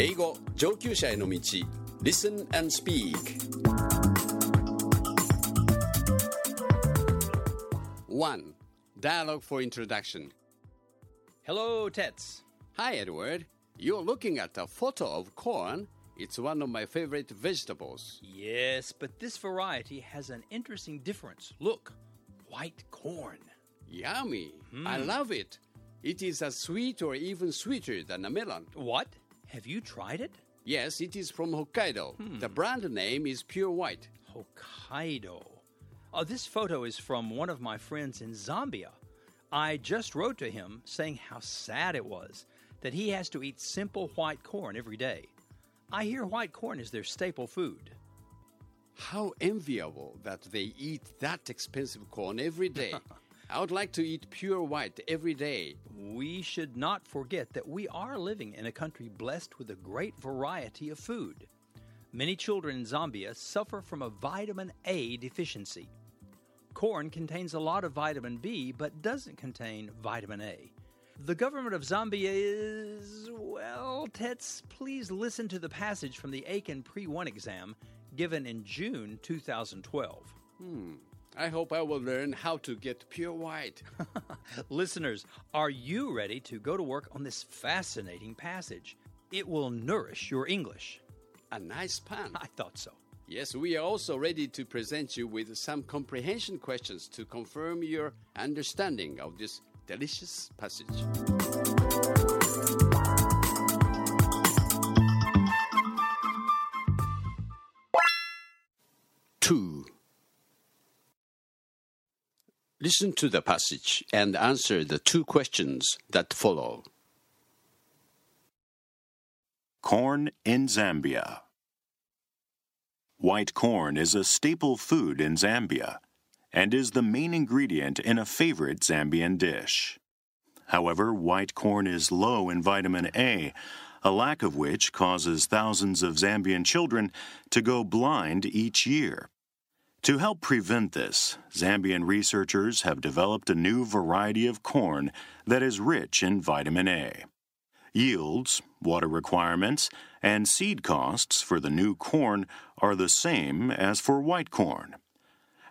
英語上級者への道 Listen and Speak 1. Dialogue for Introduction Hello, Tets. Hi Edward You're looking at a photo of corn It's one of my favorite vegetables Yes, but this variety has an interesting difference. Look, white corn. Yummy I love it It is as sweet or even sweeter than a melon What? Have you tried it? Yes, it is from Hokkaido hmm. The brand name is Pure White Hokkaido. Oh, this photo is from one of my friends in Zambia. I just wrote to him saying how sad it was that he has to eat simple white corn every day. I hear white corn is their staple food. How enviable that they eat that expensive corn every day. I would like to eat pure white every day. We should not forget that we are living in a country blessed with a great variety of food. Many children in Zambia suffer from a vitamin A deficiency. Corn contains a lot of vitamin B but doesn't contain vitamin A. The government of Zambia is. Well, Tets, please listen to the passage from the Eiken Pre 1 exam given in June 2012. Hmm. I hope I will learn how to get pure white. Listeners, are you ready to go to work on this fascinating passage? It will nourish your English. A nice pun. I thought so. Yes, we are also ready to present you with some comprehension questions to confirm your understanding of this delicious passage. Two. Listen to the passage and answer the two questions that follow. Corn in Zambia. White corn is a staple food in Zambia and is the main ingredient in a favorite Zambian dish. However, white corn is low in vitamin A, a lack of which causes thousands of Zambian children to go blind each year. To help prevent this, Zambian researchers have developed a new variety of corn that is rich in vitamin A. Yields, water requirements, and seed costs for the new corn are the same as for white corn.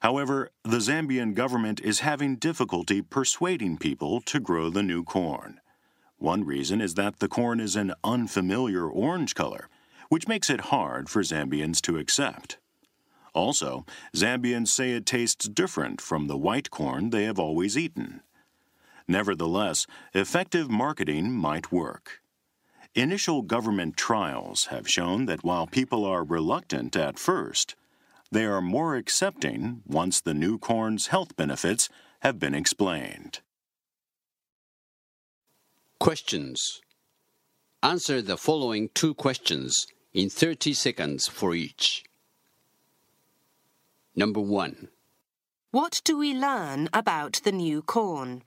However, the Zambian government is having difficulty persuading people to grow the new corn. One reason is that the corn is an unfamiliar orange color, which makes it hard for Zambians to accept. Also, Zambians say it tastes different from the white corn they have always eaten. Nevertheless, effective marketing might work. Initial government trials have shown that while people are reluctant at first, they are more accepting once the new corn's health benefits have been explained. Questions. Answer the following two questions in 30 seconds for each. Number one. What do we learn about the new corn?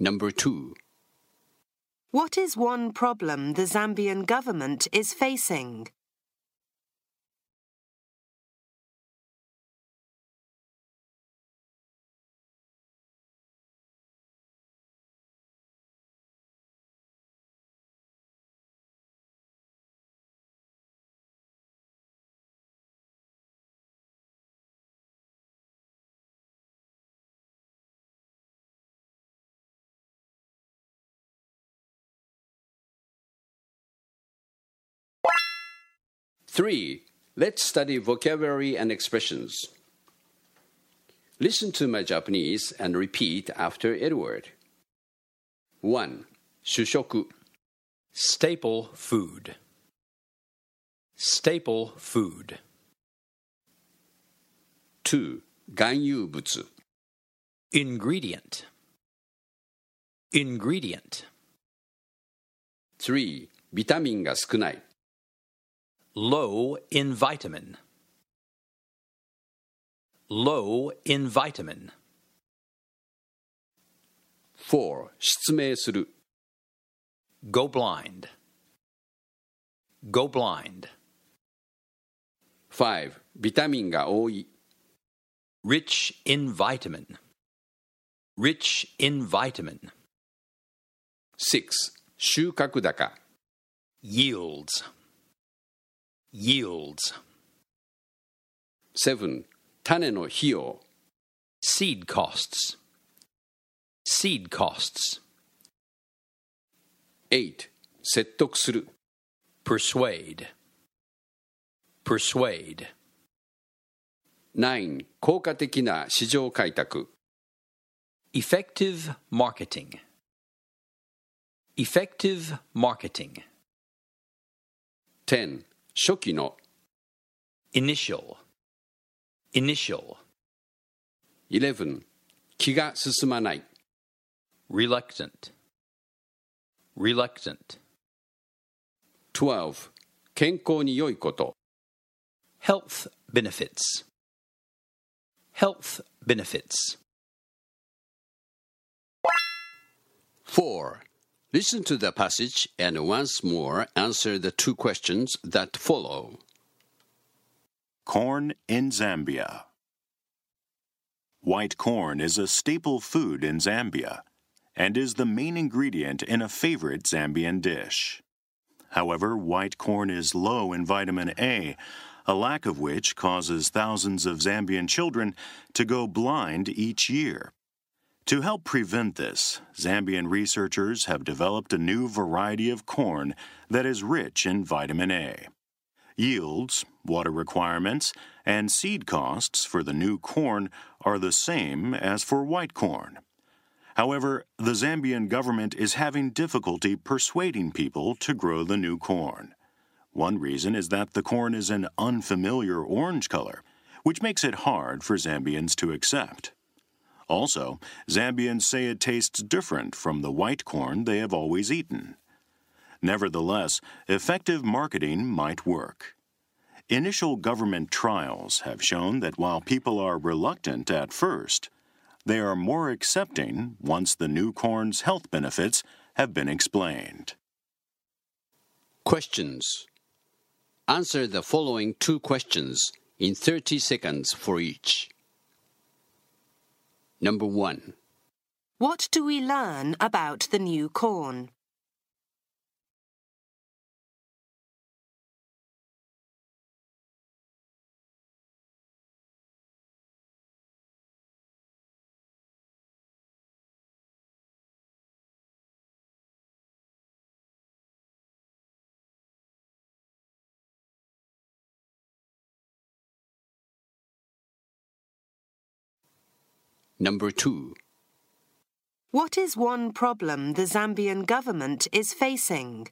Number two. What is one problem the Zambian government is facing? Three. Let's study vocabulary and expressions. Listen to my Japanese and repeat after Edward. 1. 主食 Staple food. Staple food. 2. 含有物 Ingredient. Ingredient 3. ビタミンが少ない。 Low in vitamin. Low in vitamin. 4. 失明する。 Go blind. Go blind. 5. ビタミンが多い。 Rich in vitamin. Rich in vitamin. 6. 収穫高。 Yields. Yields. 7. 種の費用。 Seed costs. Seed costs. 8. 説得する。 Persuade. Persuade. 9. 効果的な市場開拓。 Effective marketing. Effective marketing. 10. 初期の。 Initial. Initial. 11. 気が進まない。 Reluctant. Reluctant. 12. 健康に良いこと。 Health benefits. Health benefits. 4. Listen to the passage and once more answer the two questions that follow. Corn in Zambia. White corn is a staple food in Zambia and is the main ingredient in a favorite Zambian dish. However, white corn is low in vitamin A, a lack of which causes thousands of Zambian children to go blind each year. To help prevent this, Zambian researchers have developed a new variety of corn that is rich in vitamin A. Yields, water requirements, and seed costs for the new corn are the same as for white corn. However, the Zambian government is having difficulty persuading people to grow the new corn. One reason is that the corn is an unfamiliar orange color, which makes it hard for Zambians to accept. Also, Zambians say it tastes different from the white corn they have always eaten. Nevertheless, effective marketing might work. Initial government trials have shown that while people are reluctant at first, they are more accepting once the new corn's health benefits have been explained. Questions. Answer the following two questions in 30 seconds for each. Number 1. What do we learn about the new corn? Number 2. What is one problem the Zambian government is facing?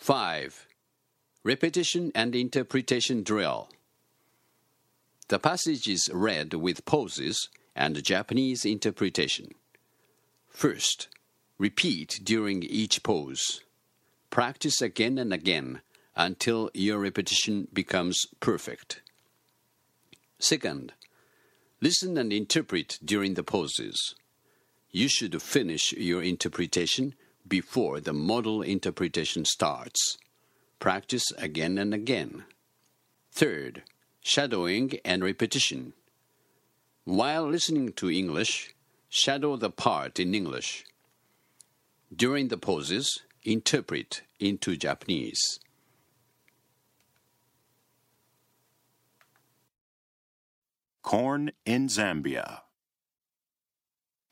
Five. Repetition and interpretation drill. The passage is read with pauses and Japanese interpretation. First, repeat during each pause. Practice again and again until your repetition becomes perfect. Second, listen and interpret during the pauses. You should finish your interpretation before the model interpretation starts. Practice again and again. Third, shadowing and repetition. While listening to English, shadow the part in English. During the pauses, interpret into Japanese. Corn in Zambia.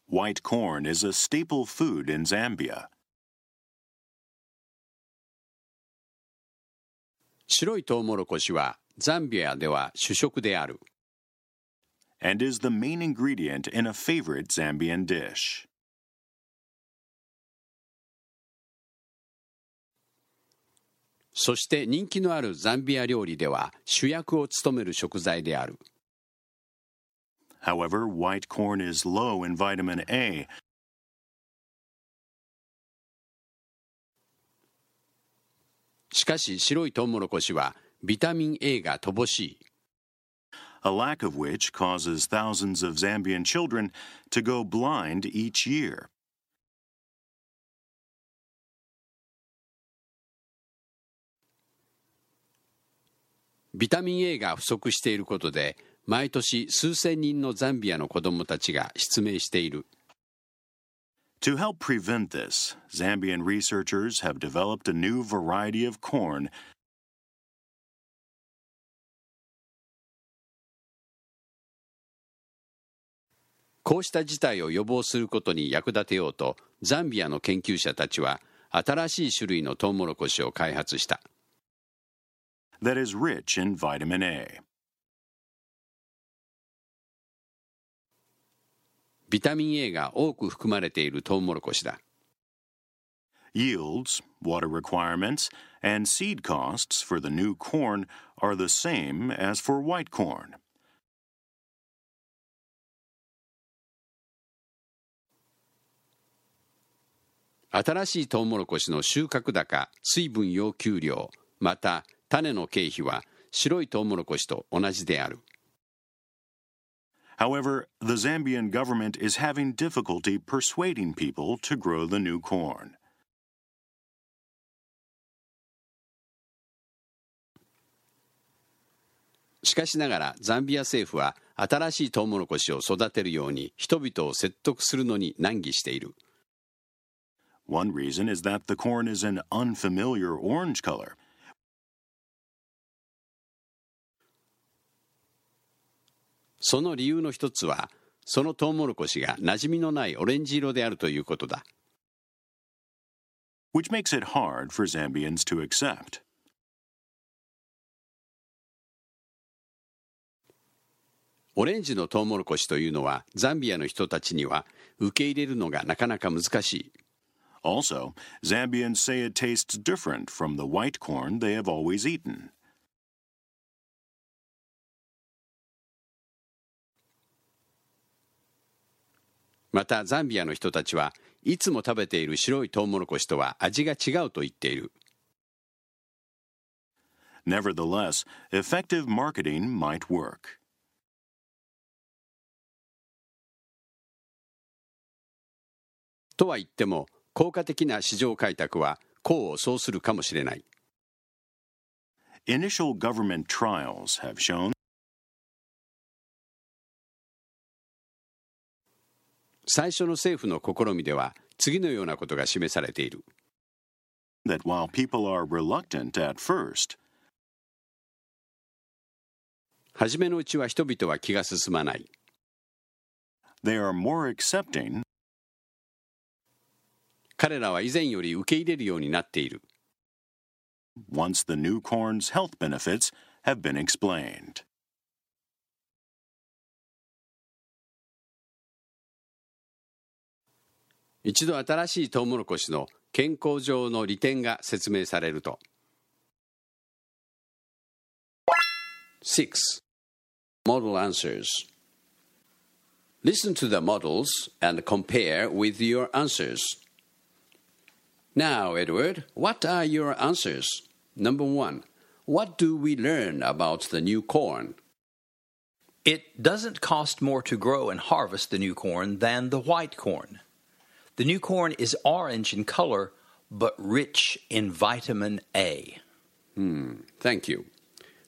white corn is a staple food in Zambia. 白いトウモロコシはザンビアでは主食である。and is the main ingredient in a favorite Zambian dish. そして人気のあるザンビア料理では主役を務める食材である。However, white corn is low in vitamin A, しかし白いトウモロコシはビタミン A が乏しい。a lack of which causes thousands of Zambian children to go blind each year. ビタミン A が不足していることで毎年数千人のザンビアの子供たちが失明している。To help prevent this, Zambian researchers have developed a new variety of corn こうした事態を予防することに役立てようとザンビアの研究者たちは新しい種類のトウモロコシを開発した。that is rich in vitamin A. ビタミン A が多く含まれているトウモロコシだ。Yields, water requirements, and seed costs for the new corn are the same as for white corn. 新しいトウモロコシの収穫高、水分要求量、また種の経費は白いトウモロコシと同じである。However, the Zambian government is having difficulty persuading people to grow the new corn. しかしながらザンビア政府は新しいトウモロコシを育てるように人々を説得するのに難儀している。 One reason is that the corn is an unfamiliar orange color. その理由の一つは、そのトウモロコシが馴染みのないオレンジ色であるということだ。which makes it hard for Zambians to accept. オレンジのトウモロコシというのはザンビアの人たちには受け入れるのがなかなか難しい。Also, Zambians say it tastes different from the white corn they have always eaten. またザンビアの人たちはいつも食べている白いトウモロコシとは味が違うと言っている。Nevertheless, effective marketing might work. とは言っても効果的な市場開拓は功を奏するかもしれない。Initial government trials have shown 最初の政府の試みでは次のようなことが示されている。that while people are reluctant at first, 初めのうちは人々は気が進まない。they are more accepting 彼らは以前より受け入れるようになっている。once the new corn's health benefits have been explained. 一度新しいトウモロコシの健康上の利点が説明されると 6. Model answers Listen to the models and compare with your answers. Now, Edward, what are your answers? Number one, what do we learn about the new corn? It doesn't cost more to grow and harvest the new corn than the white corn. The new corn is orange in color but rich in vitamin A. Hmm, Thank you.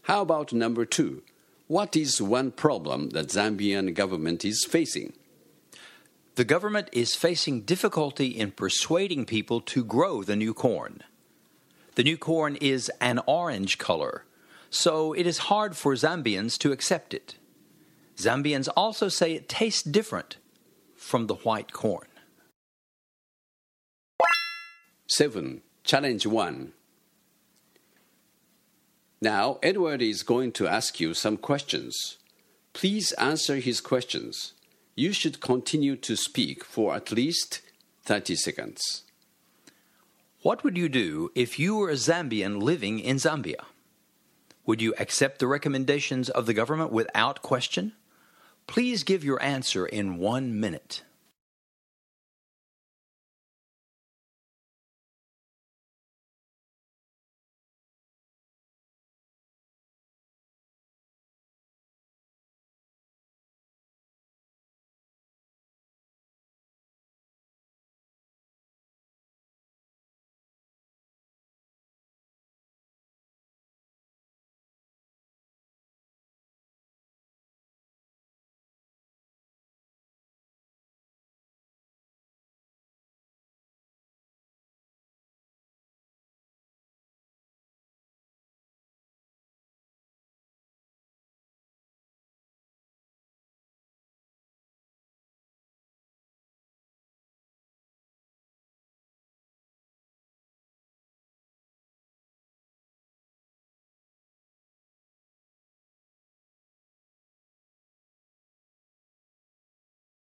How about number two? What is one problem that Zambian government is facing? The government is facing difficulty in persuading people to grow the new corn. The new corn is an orange color, so it is hard for Zambians to accept it. Zambians also say it tastes different from the white corn. 7. Challenge 1. Now, Edward is going to ask you some questions. Please answer his questions. You should continue to speak for at least 30 seconds. What would you do if you were a Zambian living in Zambia? Would you accept the recommendations of the government without question? Please give your answer in one minute.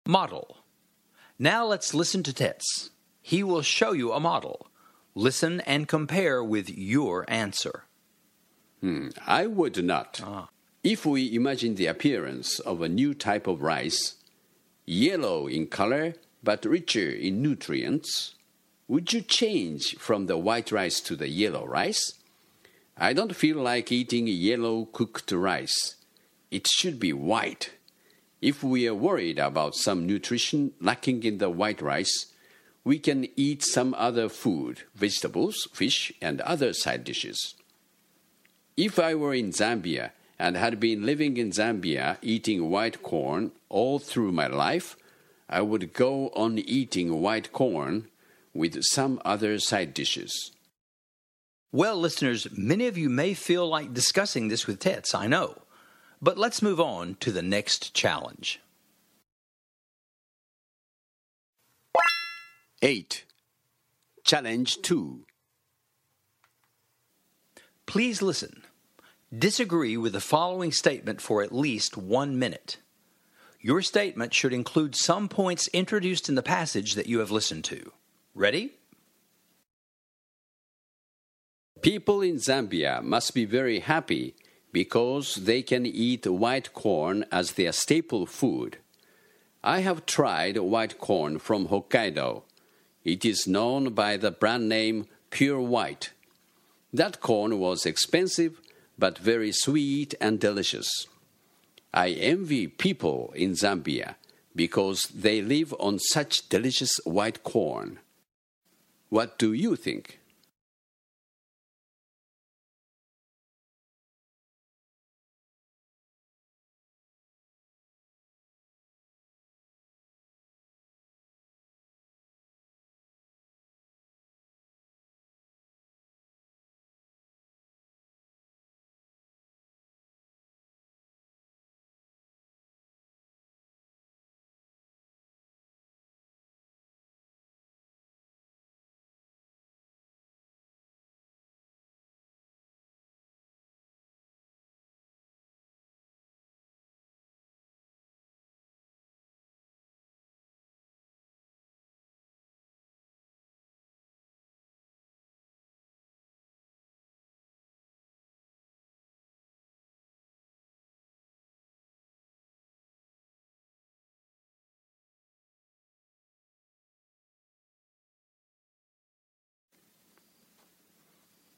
Model. Now let's listen to Tets. He will show you a model. Listen and compare with your answer. Hmm, I would not. If we imagine the appearance of a new type of rice, yellow in color but richer in nutrients, would you change from the white rice to the yellow rice? I don't feel like eating yellow cooked rice. It should be white. If we are worried about some nutrition lacking in the white rice, we can eat some other food, vegetables, fish, and other side dishes. If I were in Zambia and had been living in Zambia eating white corn all through my life, I would go on eating white corn with some other side dishes. Well, listeners, many of you may feel like discussing this with Tets, I know. But let's move on to the next challenge. 8. Challenge 2. Please listen. Disagree with the following statement for at least one minute. Your statement should include some points introduced in the passage that you have listened to. Ready? People in Zambia must be very happy because they can eat white corn as their staple food. I have tried white corn from Hokkaido. It is known by the brand name Pure White. That corn was expensive but very sweet and delicious. I envy people in Zambia because they live on such delicious white corn. What do you think?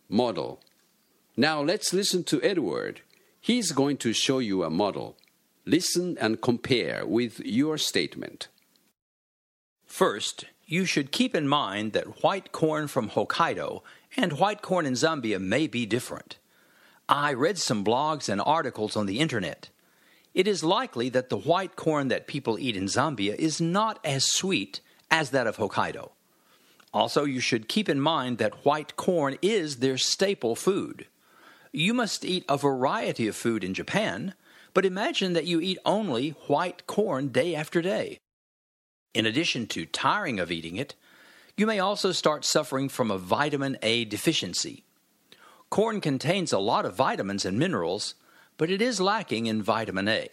Model. Now let's listen to Edward. He's going to show you a model. Listen and compare with your statement. First, you should keep in mind that white corn from Hokkaido and white corn in Zambia may be different. I read some blogs and articles on the internet. It is likely that the white corn that people eat in Zambia is not as sweet as that of Hokkaido. Also, you should keep in mind that white corn is their staple food. You must eat a variety of food in Japan, but imagine that you eat only white corn day after day. In addition to tiring of eating it, you may also start suffering from a vitamin A deficiency. Corn contains a lot of vitamins and minerals, but it is lacking in vitamin A.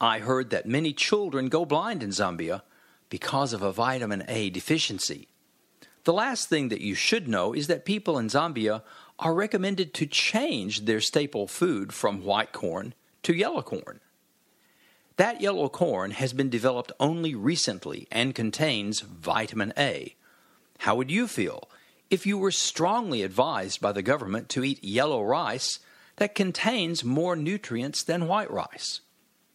I heard that many children go blind in Zambia because of a vitamin A deficiency. The last thing that you should know is that people in Zambia are recommended to change their staple food from white corn to yellow corn. That yellow corn has been developed only recently and contains vitamin A. How would you feel if you were strongly advised by the government to eat yellow rice that contains more nutrients than white rice?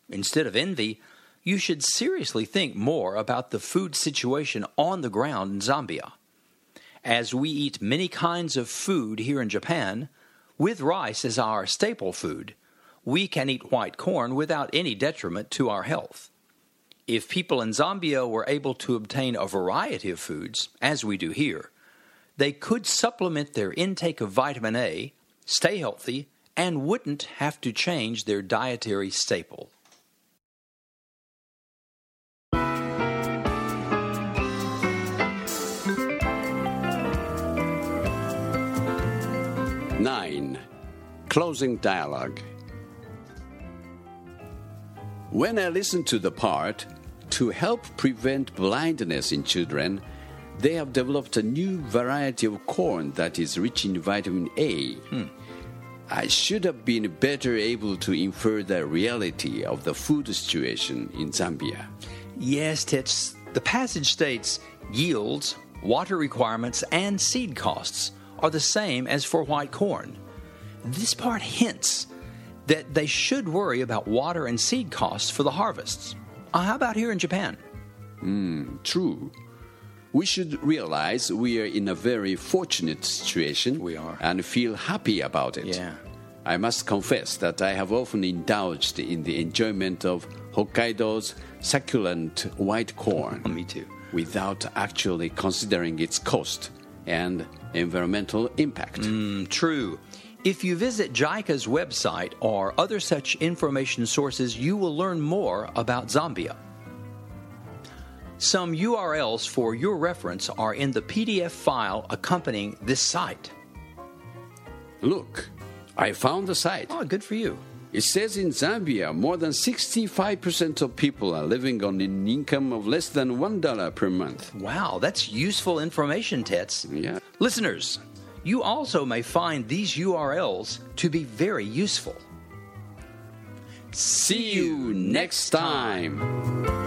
Instead of envy, you should seriously think more about the food situation on the ground in Zambia. As we eat many kinds of food here in Japan, with rice as our staple food, we can eat white corn without any detriment to our health. If people in Zambia were able to obtain a variety of foods, as we do here, they could supplement their intake of vitamin A, stay healthy, and wouldn't have to change their dietary staple. Nine. Closing dialogue. When I listen to the part, to help prevent blindness in children, they have developed a new variety of corn that is rich in vitamin A. Hmm. I should have been better able to infer the reality of the food situation in Zambia. Yes, Tets. The passage states yields, water requirements, and seed costs are the same as for white corn. This part hints that they should worry about water and seed costs for the harvests. Uh, how about here in Japan? True. We should realize we are in a very fortunate situation. We are. And feel happy about it. Yeah. I must confess that I have often indulged in the enjoyment of Hokkaido's succulent white corn Me too. without actually considering its cost and environmental impact. Mm, true. If you visit JICA's website or other such information sources, you will learn more about Zambia. Some URLs for your reference are in the PDF file accompanying this site. Look, I found the site. Oh, good for you. It says in Zambia, more than 65% of people are living on an income of less than $1 per month. Wow, that's useful information, Tets. Yeah. Listeners, you also may find these URLs to be very useful. See you next time.